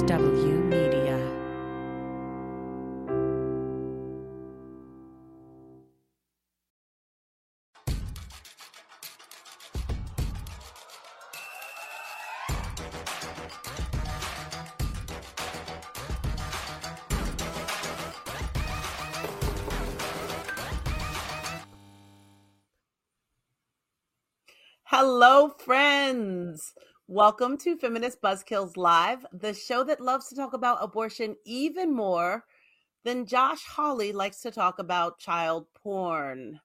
HW Media. Hello, friends. Welcome to Feminist Buzzkills Live, the show that loves to talk about abortion even more than Josh Hawley likes to talk about child porn.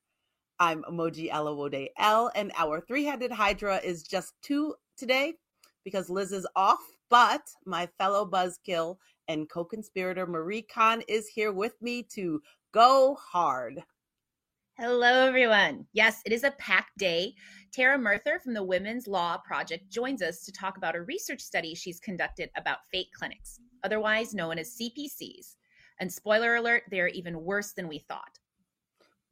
I'm Emoji Elawode L, and our three headed Hydra is just two today because Lizz is off, but my fellow Buzzkill and co conspirator Marie Khan is here with me to go hard. Hello, everyone. Yes, it is a packed day. Tara Murtha from the Women's Law Project joins us to talk about a research study she's conducted about fake clinics, otherwise known as CPCs. And spoiler alert, they're even worse than we thought.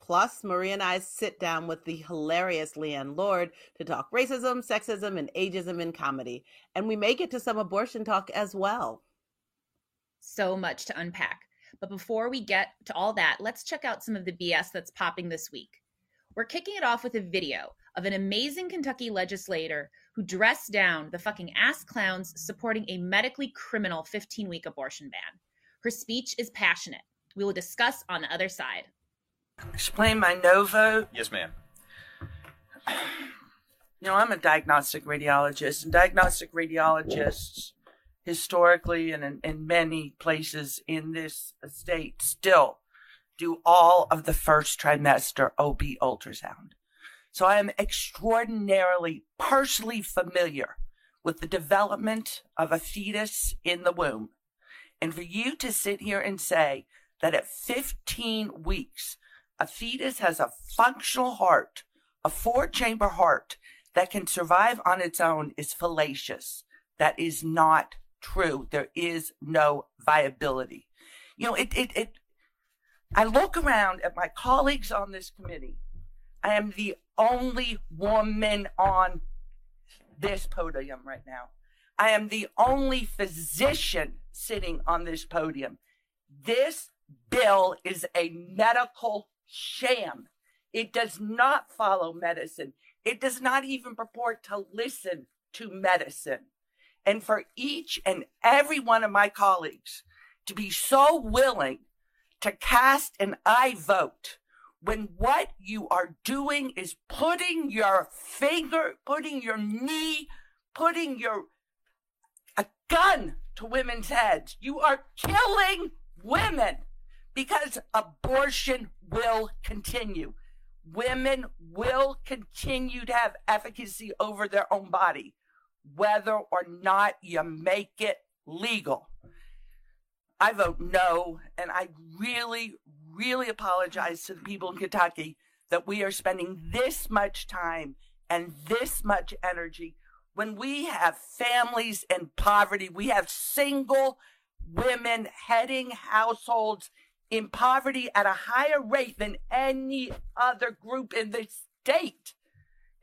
Plus, Marie and I sit down with the hilarious Leighann Lord to talk racism, sexism, and ageism in comedy. And we may get to some abortion talk as well. So much to unpack. But before we get to all that, let's check out some of the BS that's popping this week. We're kicking it off with a video of an amazing Kentucky legislator who dressed down the fucking ass clowns supporting a medically criminal 15 week abortion ban. Her speech is passionate. We will discuss on the other side. Explain my no vote. Yes, ma'am. You know, I'm a diagnostic radiologist, and diagnostic radiologists historically and in, in many places in this state still do all of the first trimester OB ultrasound. So I am extraordinarily partially familiar with the development of a fetus in the womb. And for you to sit here and say that at 15 weeks, a fetus has a functional heart, a four chamber heart that can survive on its own is fallacious. That is not true. There is no viability. You know, it, it, it, I look around at my colleagues on this committee. I am the only woman on this podium right now. I am the only physician sitting on this podium. This bill is a medical sham. It does not follow medicine. It does not even purport to listen to medicine and for each and every one of my colleagues to be so willing to cast an aye vote when what you are doing is putting your finger, putting your knee, putting your a gun to women's heads. You are killing women because abortion will continue. Women will continue to have efficacy over their own body whether or not you make it legal. I vote no, and I really, really apologize to the people in Kentucky that we are spending this much time and this much energy when we have families in poverty, we have single women heading households in poverty at a higher rate than any other group in the state.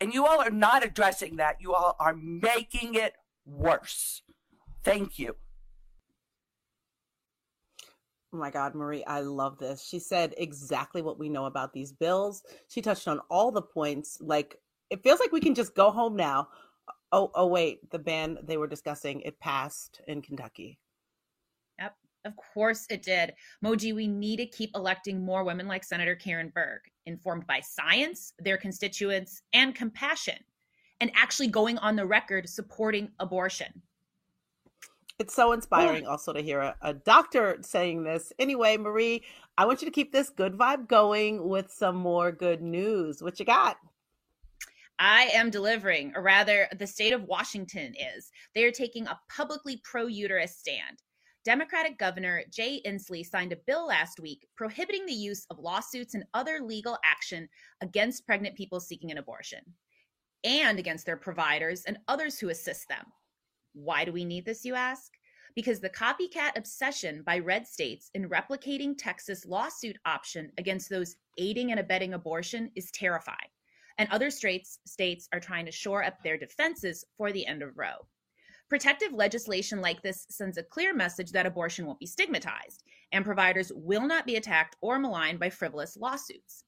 And you all are not addressing that. You all are making it worse. Thank you. Oh my God, Marie, I love this. She said exactly what we know about these bills. She touched on all the points. Like, it feels like we can just go home now. Oh, oh, wait, the ban they were discussing, it passed in Kentucky. Yep, of course it did. Moji, we need to keep electing more women like Senator Karen Berg informed by science, their constituents, and compassion, and actually going on the record supporting abortion. It's so inspiring also to hear a, a, doctor saying this. Anyway, Marie, I want you to keep this good vibe going with some more good news. What you got? I am delivering, or rather, the state of Washington is. They are taking a publicly pro uterus stand. Democratic Governor Jay Inslee signed a bill last week prohibiting the use of lawsuits and other legal action against pregnant people seeking an abortion and against their providers and others who assist them. Why do we need this, you ask? Because the copycat obsession by red states in replicating Texas' lawsuit option against those aiding and abetting abortion is terrifying. And other states, states are trying to shore up their defenses for the end of Roe. Protective legislation like this sends a clear message that abortion won't be stigmatized and providers will not be attacked or maligned by frivolous lawsuits.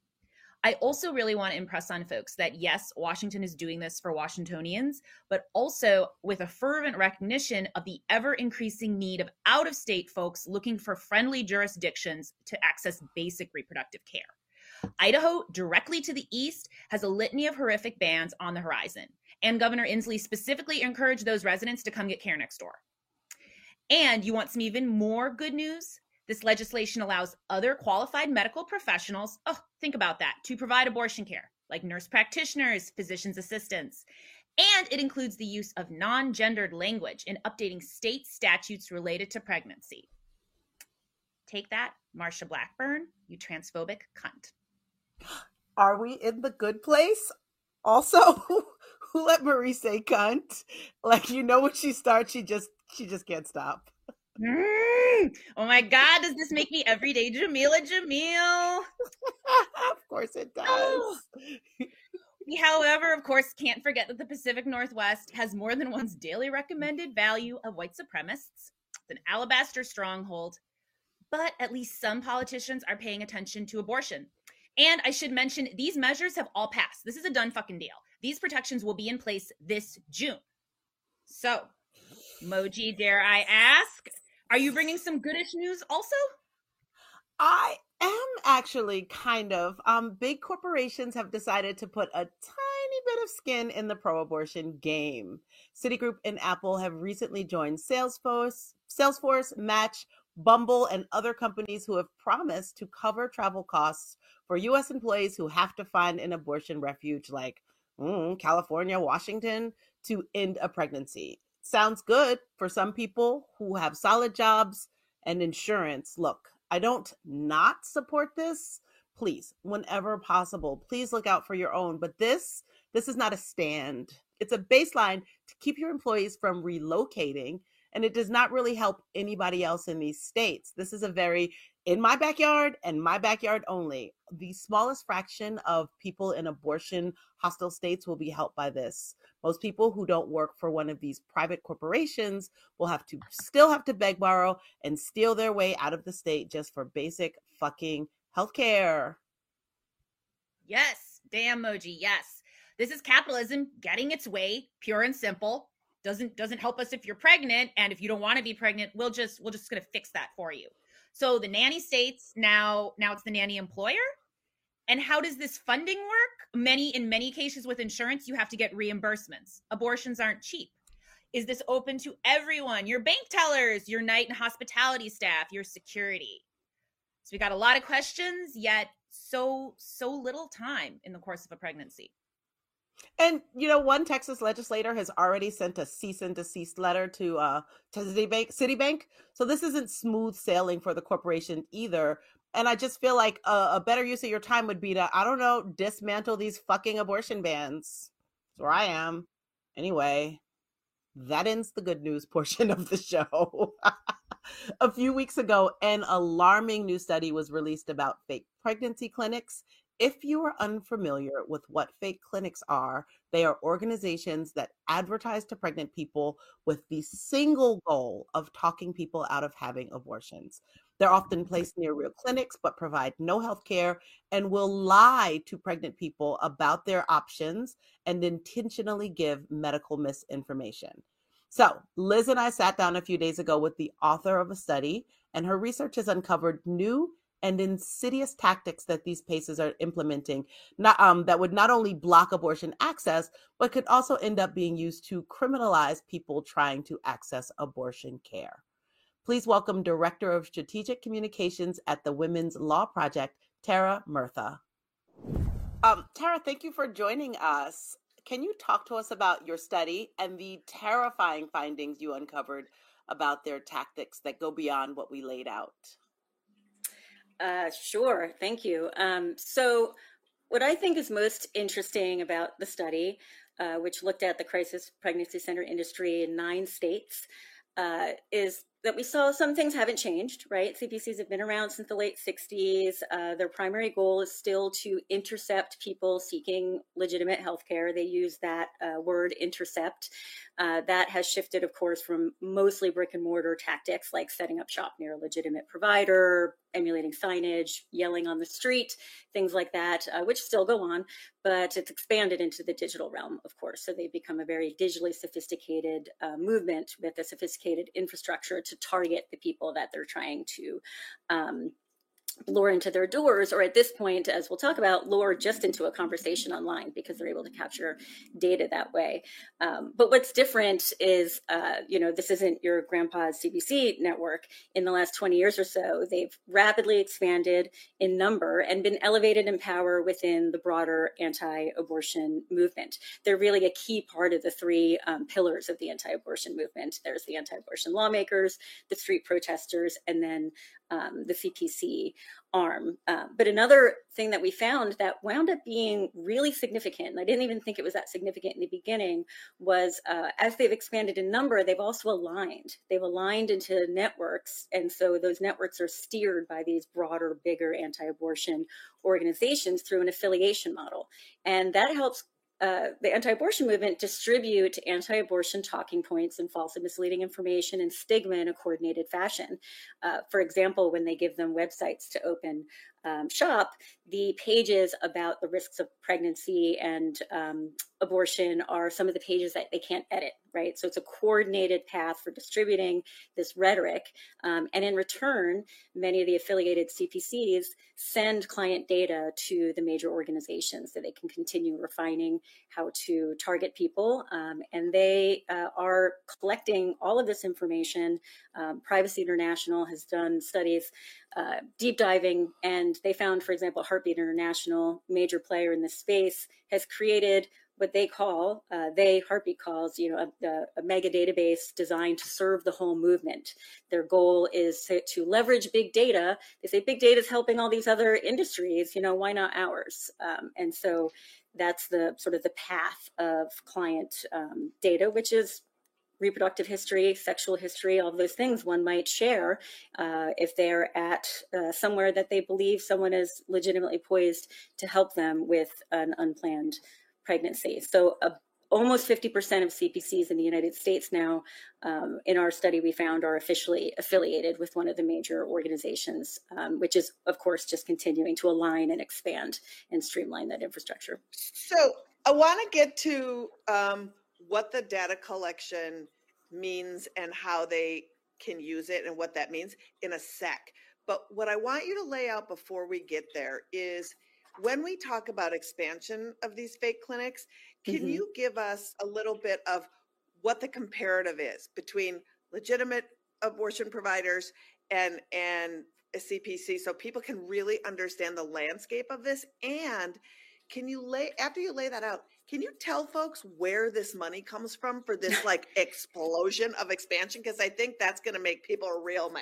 I also really want to impress on folks that yes, Washington is doing this for Washingtonians, but also with a fervent recognition of the ever increasing need of out of state folks looking for friendly jurisdictions to access basic reproductive care. Idaho, directly to the east, has a litany of horrific bans on the horizon. And Governor Inslee specifically encouraged those residents to come get care next door. And you want some even more good news? This legislation allows other qualified medical professionals, oh, think about that, to provide abortion care, like nurse practitioners, physician's assistants. And it includes the use of non gendered language in updating state statutes related to pregnancy. Take that, Marsha Blackburn, you transphobic cunt. Are we in the good place? Also, let Marie say cunt? Like you know when she starts, she just she just can't stop. Mm. Oh my God, does this make me everyday Jamila Jamil? of course it does. We, however, of course, can't forget that the Pacific Northwest has more than one's daily recommended value of white supremacists. It's an alabaster stronghold, but at least some politicians are paying attention to abortion. And I should mention, these measures have all passed. This is a done fucking deal. These protections will be in place this June. So, Moji, dare I ask, are you bringing some goodish news also? I am actually kind of. Um, big corporations have decided to put a tiny bit of skin in the pro-abortion game. Citigroup and Apple have recently joined Salesforce, Salesforce, Match, Bumble, and other companies who have promised to cover travel costs for U.S. employees who have to find an abortion refuge like mm, California, Washington, to end a pregnancy sounds good for some people who have solid jobs and insurance. Look, I don't not support this. Please, whenever possible, please look out for your own. But this, this is not a stand. It's a baseline to keep your employees from relocating, and it does not really help anybody else in these states. This is a very in my backyard and my backyard only. The smallest fraction of people in abortion hostile states will be helped by this. Most people who don't work for one of these private corporations will have to still have to beg, borrow, and steal their way out of the state just for basic fucking healthcare. Yes, damn Moji. Yes. This is capitalism getting its way, pure and simple. Doesn't doesn't help us if you're pregnant and if you don't want to be pregnant, we'll just we'll just to fix that for you. So the nanny states now now it's the nanny employer. And how does this funding work? Many in many cases with insurance you have to get reimbursements. Abortions aren't cheap. Is this open to everyone? Your bank tellers, your night and hospitality staff, your security. So we got a lot of questions yet so so little time in the course of a pregnancy. And you know, one Texas legislator has already sent a cease and desist letter to uh to Citibank, Citibank. So this isn't smooth sailing for the corporation either. And I just feel like a, a better use of your time would be to I don't know dismantle these fucking abortion bans. That's where I am. Anyway, that ends the good news portion of the show. a few weeks ago, an alarming new study was released about fake pregnancy clinics if you are unfamiliar with what fake clinics are, they are organizations that advertise to pregnant people with the single goal of talking people out of having abortions. They're often placed near real clinics but provide no health care and will lie to pregnant people about their options and intentionally give medical misinformation. So, Lizz and I sat down a few days ago with the author of a study, and her research has uncovered new and insidious tactics that these paces are implementing not, um, that would not only block abortion access, but could also end up being used to criminalize people trying to access abortion care. Please welcome Director of Strategic Communications at the Women's Law Project, Tara Murtha. Um, Tara, thank you for joining us. Can you talk to us about your study and the terrifying findings you uncovered about their tactics that go beyond what we laid out? Uh, sure, thank you. Um, so, what I think is most interesting about the study, uh, which looked at the crisis pregnancy center industry in nine states, uh, is that we saw some things haven't changed, right? CPCs have been around since the late 60s. Uh, their primary goal is still to intercept people seeking legitimate health care. They use that uh, word intercept. Uh, that has shifted, of course, from mostly brick and mortar tactics like setting up shop near a legitimate provider, emulating signage, yelling on the street, things like that, uh, which still go on, but it's expanded into the digital realm, of course. So they've become a very digitally sophisticated uh, movement with a sophisticated infrastructure to target the people that they're trying to um, lure into their doors, or at this point, as we'll talk about, lure just into a conversation online because they're able to capture data that way. Um, but what's different is, uh, you know, this isn't your grandpa's CPC network. In the last 20 years or so, they've rapidly expanded in number and been elevated in power within the broader anti abortion movement. They're really a key part of the three um, pillars of the anti abortion movement there's the anti abortion lawmakers, the street protesters, and then um, the CPC arm. Uh, but another thing that we found that wound up being really significant, and I didn't even think it was that significant in the beginning, was uh, as they've expanded in number, they've also aligned. They've aligned into networks. And so those networks are steered by these broader, bigger anti abortion organizations through an affiliation model. And that helps uh, the anti-abortion movement distribute anti-abortion talking points and false and misleading information and stigma in a coordinated fashion. Uh, for example, when they give them websites to open um, shop, the pages about the risks of pregnancy and um, abortion are some of the pages that they can't edit, right? So it's a coordinated path for distributing this rhetoric. Um, and in return, many of the affiliated CPCs send client data to the major organizations so they can continue refining how to target people. Um, and they uh, are collecting all of this information. Um, Privacy International has done studies uh, deep diving, and they found, for example, Heartbeat International, major player in this space, has created what they call uh, they heartbeat calls you know a, a, mega database designed to serve the whole movement. Their goal is to, to, leverage big data. They say big data is helping all these other industries you know why not ours? Um, and so that's the sort of the path of client um, data which is reproductive history, sexual history, all those things one might share uh, if they're at uh, somewhere that they believe someone is legitimately poised to help them with an unplanned pregnancy. So uh, almost 50% of CPCs in the United States now, um, in our study, we found are officially affiliated with one of the major organizations, um, which is, of course, just continuing to align and expand and streamline that infrastructure. So I want to get to um, what the data collection means and how they can use it and what that means in a sec. But what I want you to lay out before we get there is when we talk about expansion of these fake clinics, can mm-hmm. you give us a little bit of what the comparative is between legitimate abortion providers and and a CPC so people can really understand the landscape of this and can you lay after you lay that out can you tell folks where this money comes from for this like explosion of expansion? Because I think that's going to make people real mad.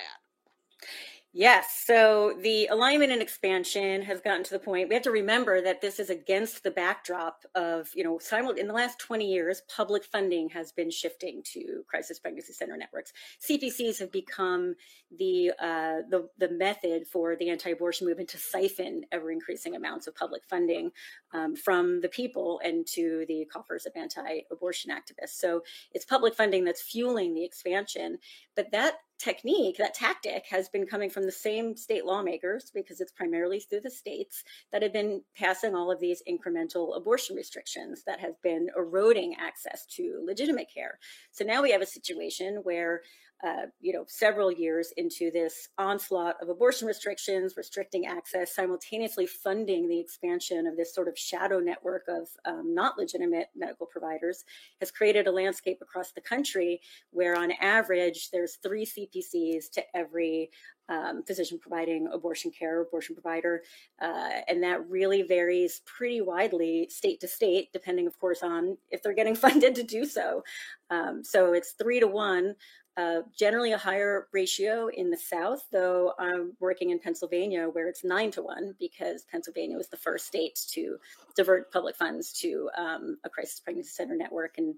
Yes. So the alignment and expansion has gotten to the point. We have to remember that this is against the backdrop of, you know, in the last 20 years, public funding has been shifting to crisis pregnancy center networks. CPCs have become the uh, the the method for the anti-abortion movement to siphon ever increasing amounts of public funding um, from the people and to the coffers of anti-abortion activists. So it's public funding that's fueling the expansion, but that technique, that tactic has been coming from the same state lawmakers because it's primarily through the states that have been passing all of these incremental abortion restrictions that have been eroding access to legitimate care. So now we have a situation where uh, you know, several years into this onslaught of abortion restrictions, restricting access, simultaneously funding the expansion of this sort of shadow network of um, not legitimate medical providers, has created a landscape across the country where, on average, there's three CPCs to every um, physician providing abortion care, abortion provider, uh, and that really varies pretty widely state to state, depending, of course, on if they're getting funded to do so. Um, so it's three to one uh, generally a higher ratio in the South, though I'm working in Pennsylvania where it's nine to one because Pennsylvania was the first state to divert public funds to um, a crisis pregnancy center network. And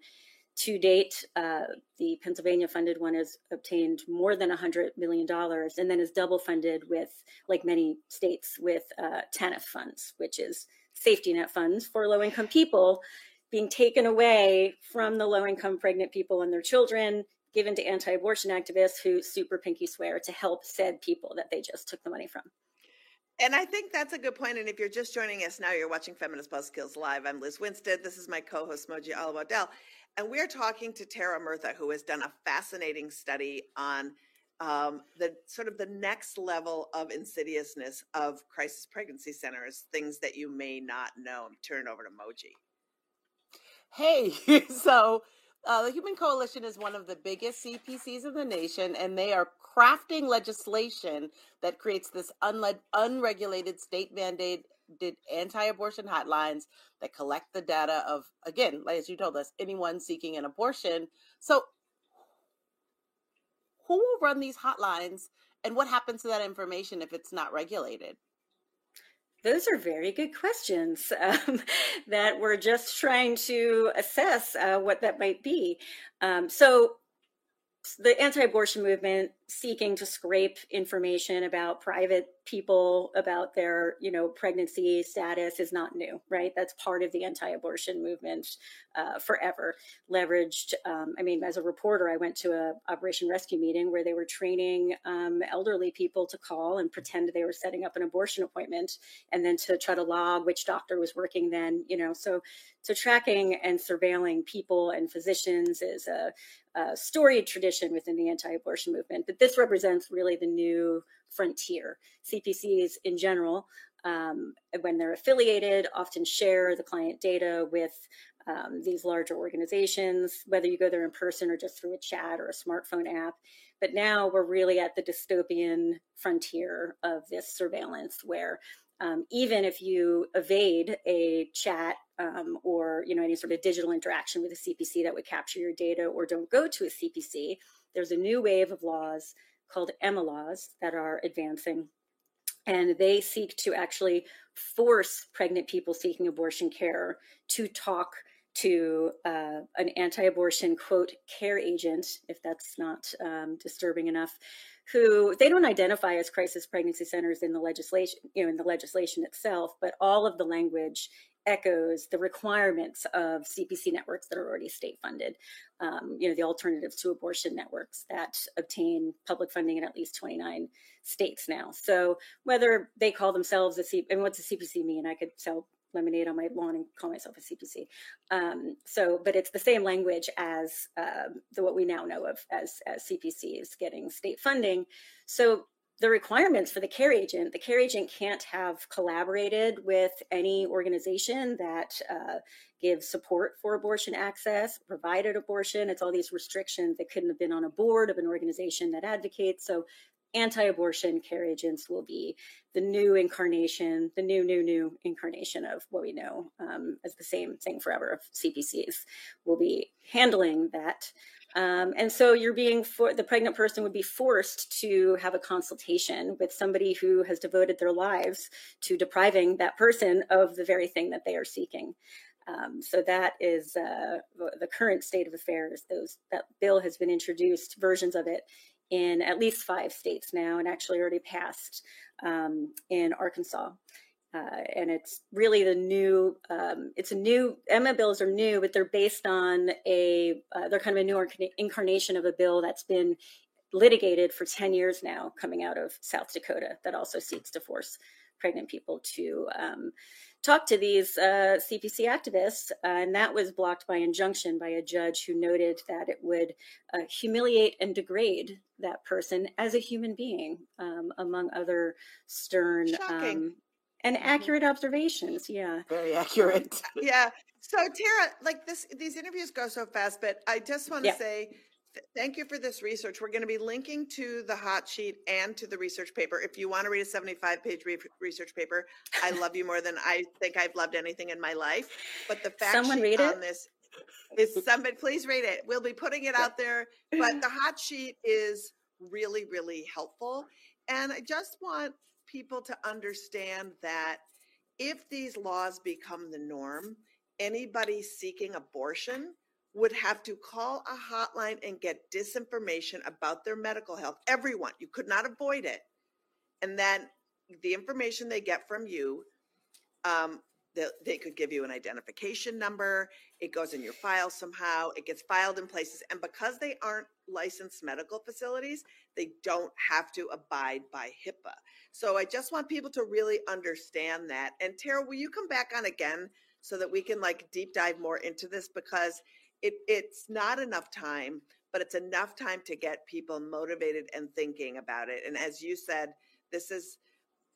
to date, uh, the Pennsylvania funded one has obtained more than $100 million and then is double funded with, like many states, with uh, TANF funds, which is safety net funds for low income people being taken away from the low income pregnant people and their children, given to anti abortion activists who super pinky swear to help said people that they just took the money from. And I think that's a good point. And if you're just joining us now, you're watching Feminist Buzzkills Live. I'm Lizz Winstead. This is my co host, Moji Alawode-El. And we're talking to Tara Murtha, who has done a fascinating study on um, the sort of the next level of insidiousness of crisis pregnancy centers, things that you may not know. Turn over to Moji. Hey, so uh, the Human Coalition is one of the biggest CPCs in the nation, and they are crafting legislation that creates this unregulated state mandated anti-abortion hotlines that collect the data of again as you told us anyone seeking an abortion. So who will run these hotlines and what happens to that information if it's not regulated those are very good questions um, that we're just trying to assess uh, what that might be. Um, so, the anti abortion movement seeking to scrape information about private people about their you know pregnancy status is not new right? That's part of the anti-abortion movement uh, forever. Leveraged um, i mean as a reporter i went to a operation rescue meeting where they were training um, elderly people to call and pretend they were setting up an abortion appointment and then to try to log which doctor was working then you know? So so tracking and surveilling people and physicians is a, a storied tradition within the anti-abortion movement but this represents really the new frontier. CPCs in general, um, when they're affiliated, often share the client data with um, these larger organizations, whether you go there in person or just through a chat or a smartphone app. But now we're really at the dystopian frontier of this surveillance where um, even if you evade a chat um, or you know any sort of digital interaction with a CPC that would capture your data or don't go to a CPC, there's a new wave of laws called Emma laws that are advancing. And they seek to actually force pregnant people seeking abortion care to talk to uh, an anti-abortion quote care agent, if that's not um, disturbing enough, who they don't identify as crisis pregnancy centers in the legislation, you know, in the legislation itself, but all of the language echoes the requirements of CPC networks that are already state funded. Um, you know, the alternatives to abortion networks that obtain public funding in at least 29 states now. So whether they call themselves a C, and what's a CPC mean? I could sell lemonade on my lawn and call myself a CPC. Um, so, but it's the same language as uh, the, what we now know of as, as CPCs getting state funding. So the requirements for the care agent, the care agent can't have collaborated with any organization that uh, gives support for abortion access, provided abortion. It's all these restrictions that couldn't have been on a board of an organization that advocates. So anti-abortion care agents will be the new incarnation, the new, new, new incarnation of what we know um, as the same thing forever of CPCs will be handling that um, and so you're being for the pregnant person would be forced to have a consultation with somebody who has devoted their lives to depriving that person of the very thing that they are seeking. Um, so that is uh, the current state of affairs. Those that bill has been introduced, versions of it, in at least five states now, and actually already passed um, in Arkansas. Uh, and it's really the new um, it's a new emma bills are new but they're based on a uh, they're kind of a new incarnation of a bill that's been litigated for 10 years now coming out of south dakota that also seeks to force pregnant people to um, talk to these uh, cpc activists uh, and that was blocked by injunction by a judge who noted that it would uh, humiliate and degrade that person as a human being um, among other stern um, and mm-hmm. accurate observations. Yeah. Very accurate. Yeah. So tara like this these interviews go so fast but i just want to yeah. say th- thank you for this research. We're going to be linking to the hot sheet and to the research paper. If you want to read a 75 page re- research paper i love you more than i think i've loved anything in my life but the fact Someone sheet read on it? this is somebody please read it. We'll be putting it out there but the hot sheet is really really helpful and i just want people to understand that if these laws become the norm, anybody seeking abortion would have to call a hotline and get disinformation about their medical health. Everyone, you could not avoid it. And then the information they get from you, um, they, they could give you an identification number. It goes in your file somehow. It gets filed in places. And because they aren't licensed medical facilities, they don't have to abide by HIPAA. So I just want people to really understand that. And Tara, will you come back on again so that we can like deep dive more into this because it, it's not enough time, but it's enough time to get people motivated and thinking about it. And as you said, this is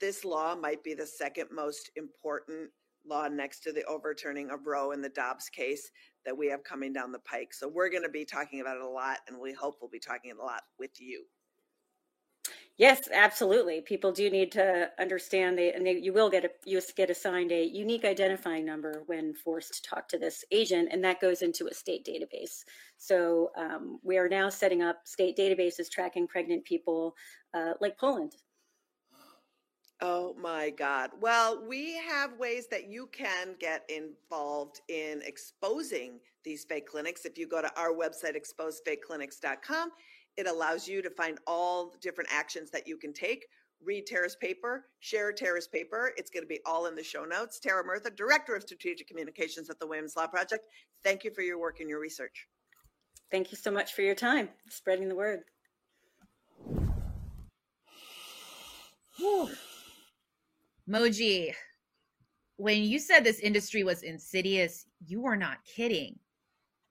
this law might be the second most important law next to the overturning of Roe in the Dobbs case that we have coming down the pike. So we're going to be talking about it a lot, and we hope we'll be talking a lot with you. Yes, absolutely. People do need to understand they, and they, you will get a, you get assigned a unique identifying number when forced to talk to this agent, and that goes into a state database. So um, we are now setting up state databases tracking pregnant people, uh, like Poland. Oh my God. Well, we have ways that you can get involved in exposing these fake clinics. If you go to our website, exposefakeclinics.com, it allows you to find all the different actions that you can take. Read Tara's paper, share Tara's paper. It's going to be all in the show notes. Tara Murtha, Director of Strategic Communications at the Women's Law Project. Thank you for your work and your research. Thank you so much for your time spreading the word. Moji, when you said this industry was insidious, you were not kidding.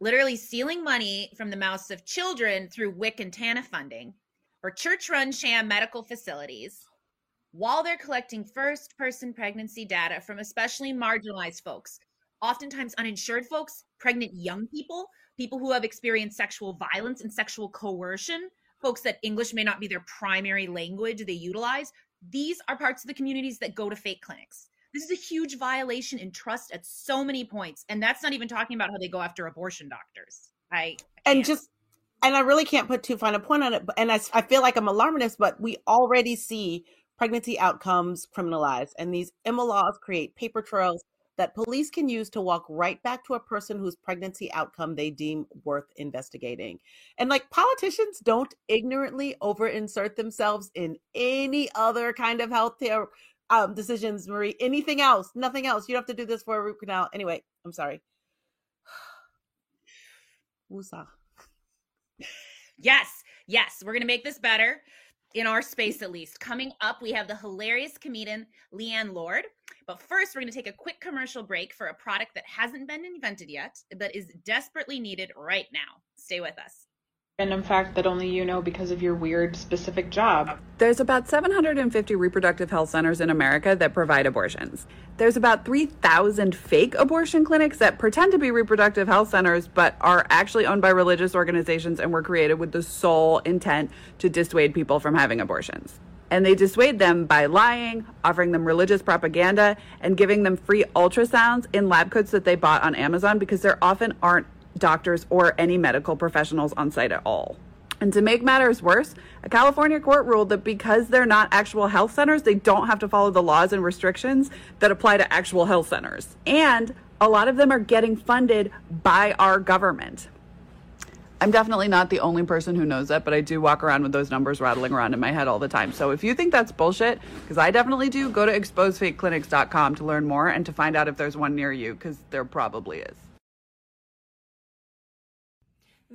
Literally stealing money from the mouths of children through WIC and TANF funding for church run sham medical facilities while they're collecting first person pregnancy data from especially marginalized folks, oftentimes uninsured folks, pregnant young people, people who have experienced sexual violence and sexual coercion, folks that English may not be their primary language they utilize, these are parts of the communities that go to fake clinics. This is a huge violation in trust at so many points. And that's not even talking about how they go after abortion doctors. I, I and just and I really can't put too fine a point on it. And I, I feel like I'm alarmist, but we already see pregnancy outcomes criminalized, and these Emma laws create paper trails that police can use to walk right back to a person whose pregnancy outcome they deem worth investigating. And like politicians don't ignorantly over insert themselves in any other kind of healthcare um, decisions, Marie. Anything else, nothing else. You don't have to do this for a root canal. Anyway, I'm sorry. Woosah. Yes, yes, we're gonna make this better in our space at least. Coming up, we have the hilarious comedian Leighann Lord. But first, we're going to take a quick commercial break for a product that hasn't been invented yet, but is desperately needed right now. Stay with us. Random fact that only you know because of your weird specific job. There's about 750 reproductive health centers in America that provide abortions. There's about 3,000 fake abortion clinics that pretend to be reproductive health centers but are actually owned by religious organizations and were created with the sole intent to dissuade people from having abortions. And they dissuade them by lying, offering them religious propaganda, and giving them free ultrasounds in lab coats that they bought on Amazon because there often aren't doctors or any medical professionals on site at all. And to make matters worse, a California court ruled that because they're not actual health centers, they don't have to follow the laws and restrictions that apply to actual health centers. And a lot of them are getting funded by our government. I'm definitely not the only person who knows that, but I do walk around with those numbers rattling around in my head all the time. So if you think that's bullshit, because I definitely do, go to exposefakeclinics.com to learn more and to find out if there's one near you, because there probably is.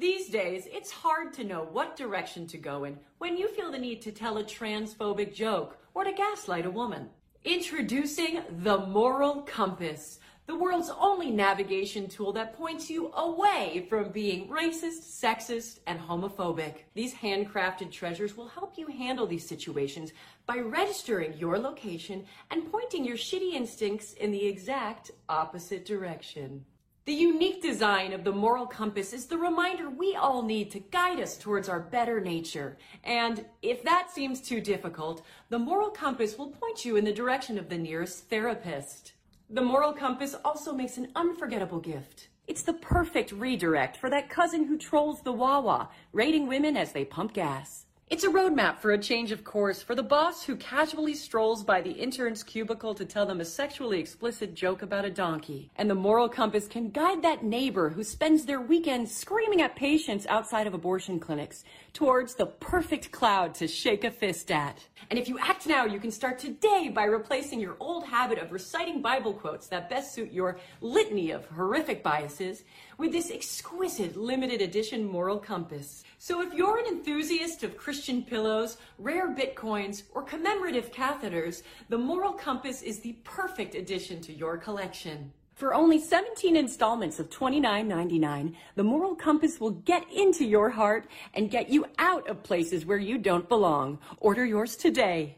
These days, it's hard to know what direction to go in when you feel the need to tell a transphobic joke or to gaslight a woman. Introducing the Moral Compass, the world's only navigation tool that points you away from being racist, sexist, and homophobic. These handcrafted treasures will help you handle these situations by registering your location and pointing your shitty instincts in the exact opposite direction. The unique design of the moral compass is the reminder we all need to guide us towards our better nature. And if that seems too difficult, the moral compass will point you in the direction of the nearest therapist. The moral compass also makes an unforgettable gift. It's the perfect redirect for that cousin who trolls the Wawa, rating women as they pump gas. It's a roadmap for a change of course for the boss who casually strolls by the intern's cubicle to tell them a sexually explicit joke about a donkey. And the moral compass can guide that neighbor who spends their weekend screaming at patients outside of abortion clinics towards the perfect cloud to shake a fist at. And if you act now, you can start today by replacing your old habit of reciting Bible quotes that best suit your litany of horrific biases with this exquisite limited edition moral compass. So if you're an enthusiast of Christian pillows, rare bitcoins, or commemorative catheters, the Moral Compass is the perfect addition to your collection. For only 17 installments of $29.99, the Moral Compass will get into your heart and get you out of places where you don't belong. Order yours today.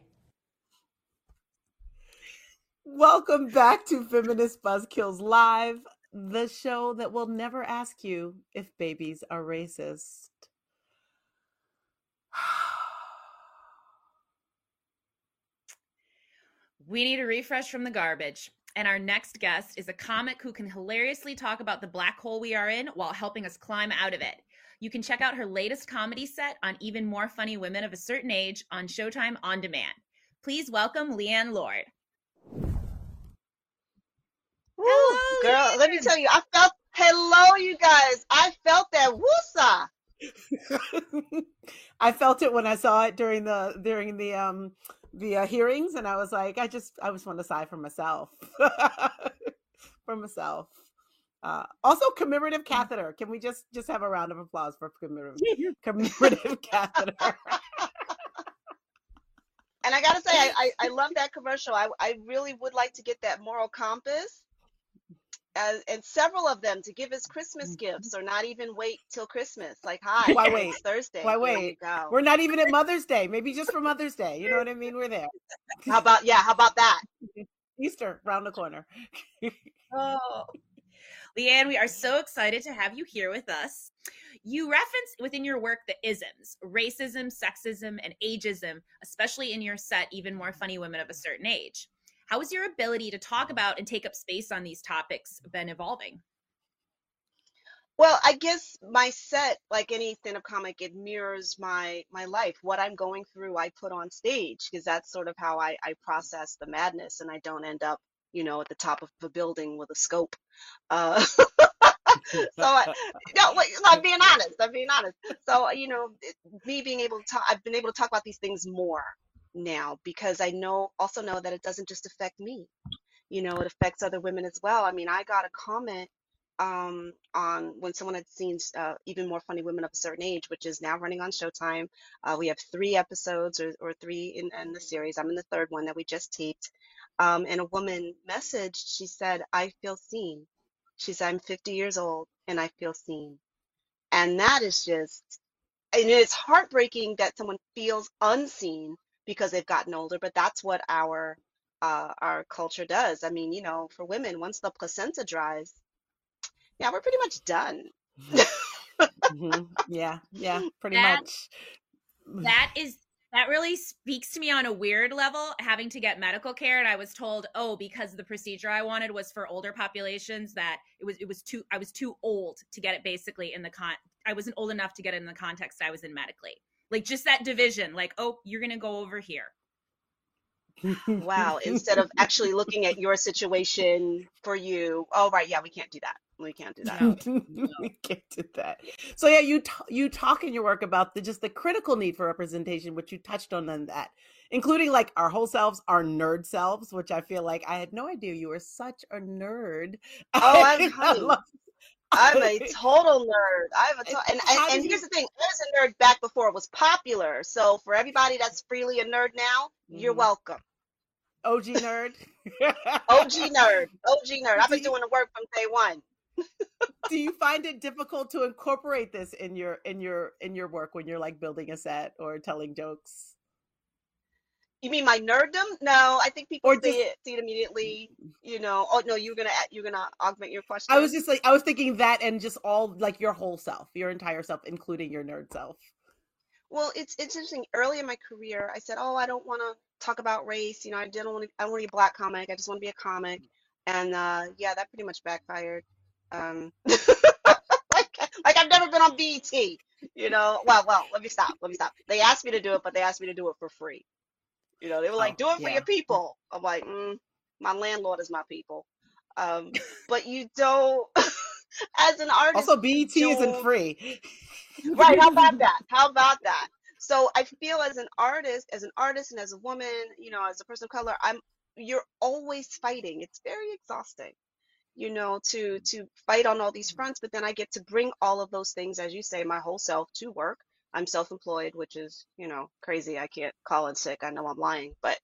Welcome back to Feminist Buzzkills Live, the show that will never ask you if babies are racist. We need a refresh from the garbage. And our next guest is a comic who can hilariously talk about the black hole we are in while helping us climb out of it. You can check out her latest comedy set on even more funny women of a certain age on Showtime On Demand. Please welcome Leighann Lord. Woo, girl, let me tell you, I felt hello, you guys. I felt that woosa. I felt it when I saw it during the during the um the uh, hearings, and I was like, I just I just want to sigh for myself, for myself. Uh, also, commemorative catheter. Can we just just have a round of applause for commemorative, commemorative catheter? And I gotta say, I, I, I love that commercial. I, I really would like to get that moral compass uh, and several of them to give as Christmas gifts or not even wait till Christmas. Like, hi, Why it's wait? Thursday. Why wait? go. We're not even at Mother's Day. Maybe just for Mother's Day. You know what I mean? We're there. How about, yeah, how about that? Easter round the corner. Oh. Leighann, we are so excited to have you here with us. You reference within your work the isms, racism, sexism, and ageism, especially in your set, Even More Funny Women of a Certain Age. How has your ability to talk about and take up space on these topics been evolving? Well, I guess my set, like any stand-up comic, it mirrors my my life. What I'm going through, I put on stage because that's sort of how I, I process the madness, and I don't end up, you know, at the top of a building with a scope. Uh, so, I, no, wait, I'm being honest. I'm being honest. So, you know, me being able to talk, I've been able to talk about these things more now because I know, also know that it doesn't just affect me. You know, it affects other women as well. I mean, I got a comment um, on when someone had seen uh, even more funny women of a certain age, which is now running on Showtime. Uh, we have three episodes or, or three in, in the series. I'm in the third one that we just taped. Um, and a woman messaged, she said, I feel seen. She said, I'm 50 years old and I feel seen. And that is just, and it's heartbreaking that someone feels unseen because they've gotten older, but that's what our uh, our culture does. I mean, you know, for women, once the placenta dries, yeah, we're pretty much done. Mhm. Yeah, yeah, pretty That- much. that is that really speaks to me on a weird level having to get medical care and i was told oh because the procedure i wanted was for older populations that it was it was too i was too old to get it basically in the con i wasn't old enough to get it in the context i was in medically like just that division like oh you're gonna go over here Wow. Instead of actually looking at your situation for you, oh, right, yeah, we can't do that. We can't do that. No. we can't do that. So yeah, you t- you talk in your work about the just the critical need for representation, which you touched on in that, including like our whole selves, our nerd selves, which I feel like I had no idea you were such a nerd. Oh, I'm I honey. love- I'm a total nerd. I'm a to- and, and, and here's the thing, I was a nerd back before it was popular. So for everybody that's freely a nerd now, you're Mhm. welcome. OG nerd. OG nerd. OG nerd. I've been doing the work from day one. do you find it difficult to incorporate this in your in your in your work when you're like building a set or telling jokes? You mean my nerddom? No, I think people Or see just- it see it immediately. You know. Oh no, you're gonna you're gonna augment your question. I was just like I was thinking that and just all like your whole self, your entire self, including your nerd self. Well, it's it's interesting. Early in my career, I said, "Oh, I don't want to talk about race. You know, I didn't want to. I want to be a black comic. I just want to be a comic." And uh, yeah, that pretty much backfired. Um, like like I've never been on BET. you know, well, well, let me stop. Let me stop. They asked me to do it, but they asked me to do it for free. You know, they were like, Oh, do it for yeah. your people. I'm like, mm, my landlord is my people. Um, but you don't, as an artist, Also, BET isn't free. Right. How about that? How about that? So I feel as an artist, as an artist and as a woman, you know, as a person of color, I'm you're always fighting. It's very exhausting, you know, to to fight on all these fronts, but then I get to bring all of those things, as you say, my whole self to work. I'm self-employed, which is, you know, crazy. I can't call in sick. I know I'm lying, but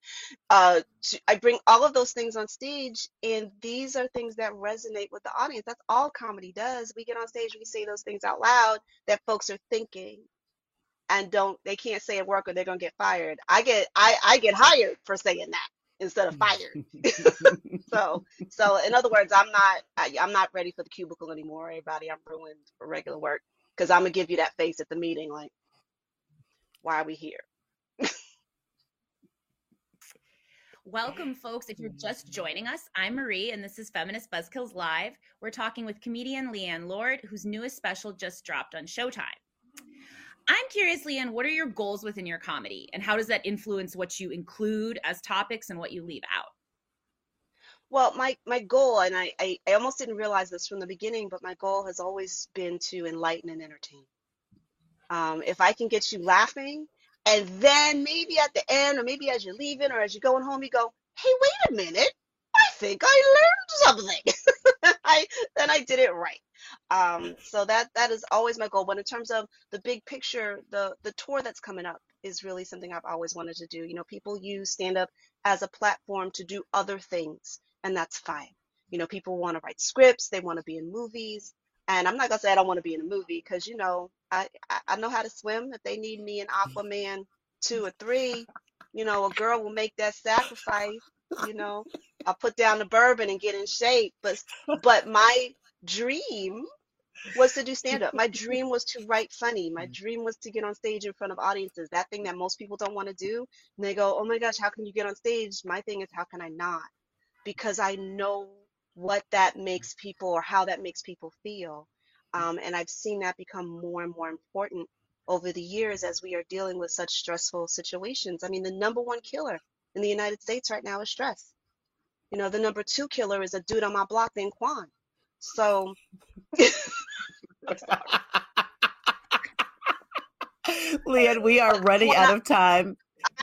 uh, to, I bring all of those things on stage, and these are things that resonate with the audience. That's all comedy does. We get on stage, we say those things out loud that folks are thinking and don't they can't say at work or they're gonna get fired. I get I I get hired for saying that instead of fired. so so in other words, I'm not I, I'm not ready for the cubicle anymore. Everybody, I'm ruined for regular work because I'm gonna give you that face at the meeting like, why are we here? Welcome, folks. If you're just joining us, I'm Marie, and this is Feminist Buzzkills Live. We're talking with comedian Leighann Lord, whose newest special just dropped on Showtime. I'm curious, Leighann, what are your goals within your comedy, and how does that influence what you include as topics and what you leave out? Well, my my goal, and I, I I almost didn't realize this from the beginning, but my goal has always been to enlighten and entertain. Um, if I can get you laughing, and then maybe at the end, or maybe as you're leaving, or as you're going home, you go, "Hey, wait a minute! I think I learned something." I then I did it right. Um, so that that is always my goal. But in terms of the big picture, the the tour that's coming up is really something I've always wanted to do. You know, people use stand up as a platform to do other things, and that's fine. You know, people want to write scripts, they want to be in movies, and I'm not gonna say I don't want to be in a movie because you know I, I I know how to swim. If they need me in Aquaman two or three, you know, a girl will make that sacrifice. You know, I'll put down the bourbon and get in shape. But but my dream was to do stand up. My dream was to write funny. My mm. dream was to get on stage in front of audiences. That thing that most people don't want to do. And they go, "Oh my gosh, how can you get on stage?" My thing is, how can I not? Because I know what that makes people or how that makes people feel. Um, and I've seen that become more and more important over the years as we are dealing with such stressful situations. I mean, the number one killer in the United States right now is stress. You know, the number two killer is a dude on my block named Quan. So. Leighann, we are running Well, out of time,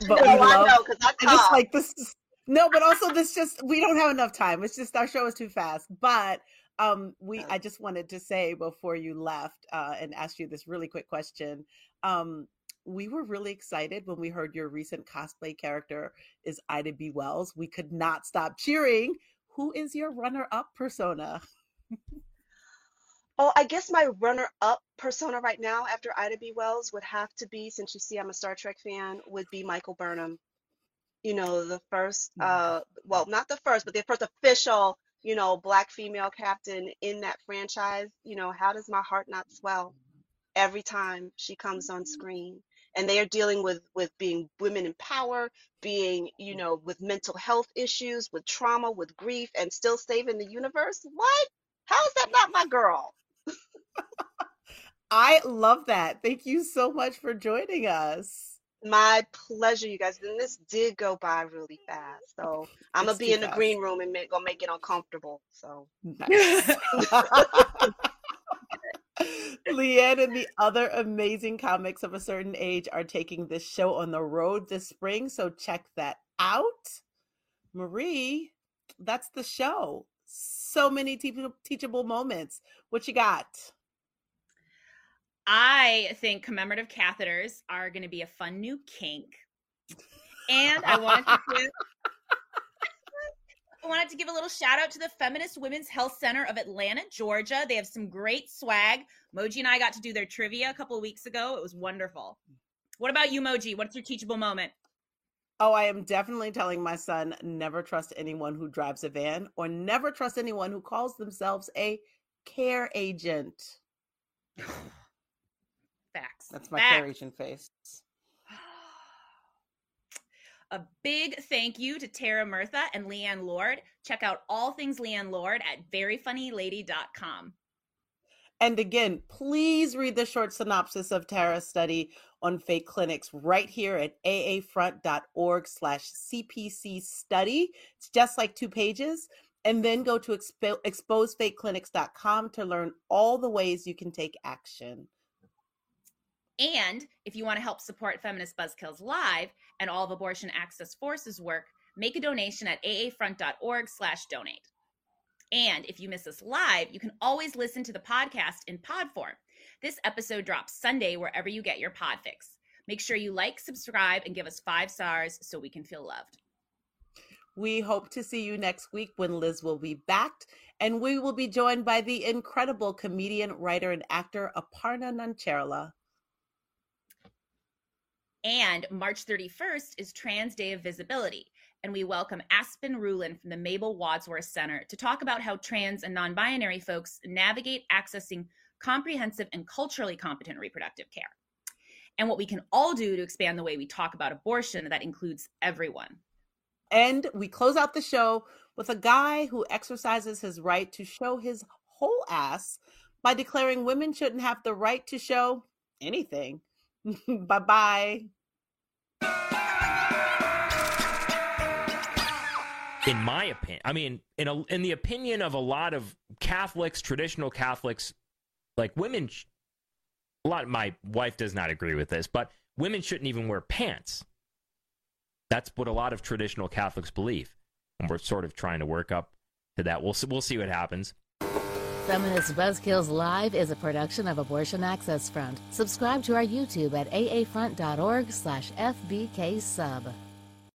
but know, we I love know, because I it's like this is no, but also this just we don't have enough time. It's just our show is too fast. But um we I just wanted to say before you left uh and ask you this really quick question. Um we were really excited when we heard your recent cosplay character is Ida B. Wells. We could not stop cheering. Who is your runner-up persona? Oh, I guess my runner-up persona right now after Ida B. Wells would have to be, since you see I'm a Star Trek fan, would be Michael Burnham. You know, the first, Mm. uh, well, not the first, but the first official, you know, black female captain in that franchise. You know, how does my heart not swell every time she comes on screen? And they are dealing with with being women in power, being, you know, with mental health issues, with trauma, with grief, and still saving the universe. What? How is that not my girl? I love that. Thank you so much for joining us. My pleasure, you guys. And this did go by really fast. So I'm gonna be in the fast. green room and make, gonna make it uncomfortable. So Nice. Leighann and the other amazing comics of a certain age are taking this show on the road this spring, so check that out. Marie, that's the show. So many teachable, teachable moments. What you got? I think commemorative catheters are going to be a fun new kink. And I wanted to give, I wanted to give a little shout out to the Feminist Women's Health Center of Atlanta, Georgia. They have some great swag. Moji and I got to do their trivia a couple of weeks ago. It was wonderful. What about you, Moji? What's your teachable moment? Oh, I am definitely telling my son never trust anyone who drives a van or never trust anyone who calls themselves a care agent. Facts. That's my agent face. A big thank you to Tara Murtha and Leighann Lord. Check out all things Leighann Lord at veryfunnylady.com. And again, please read the short synopsis of Tara's study on fake clinics right here at aafront.org slash CPC study. It's just like two pages. And then go to expo- exposefakeclinics.com to learn all the ways you can take action. And if you want to help support Feminist Buzzkills Live and all of Abortion Access Force's work, make a donation at aafront.org slash donate. And if you miss us live, you can always listen to the podcast in pod form. This episode drops Sunday wherever you get your pod fix. Make sure you like, subscribe, and give us five stars so we can feel loved. We hope to see you next week when Lizz will be back, and we will be joined by the incredible comedian, writer, and actor Aparna Nancherla. And March 31st is Trans Day of Visibility and we welcome Aspen Rulin from the Mabel Wadsworth Center to talk about how trans and non binary folks navigate accessing comprehensive and culturally competent reproductive care, and what we can all do to expand the way we talk about abortion that includes everyone. And we close out the show with a guy who exercises his right to show his whole ass by declaring women shouldn't have the right to show anything. bye bye. In my opinion, I mean, in a, in the opinion of a lot of Catholics, traditional Catholics, like women, a lot. Of, my wife does not agree with this, but women shouldn't even wear pants. That's what a lot of traditional Catholics believe, and we're sort of trying to work up to that. We'll we'll see what happens. Feminist Buzzkills Live is a production of Abortion Access Front. Subscribe to our YouTube at aafront.org slash FBK sub.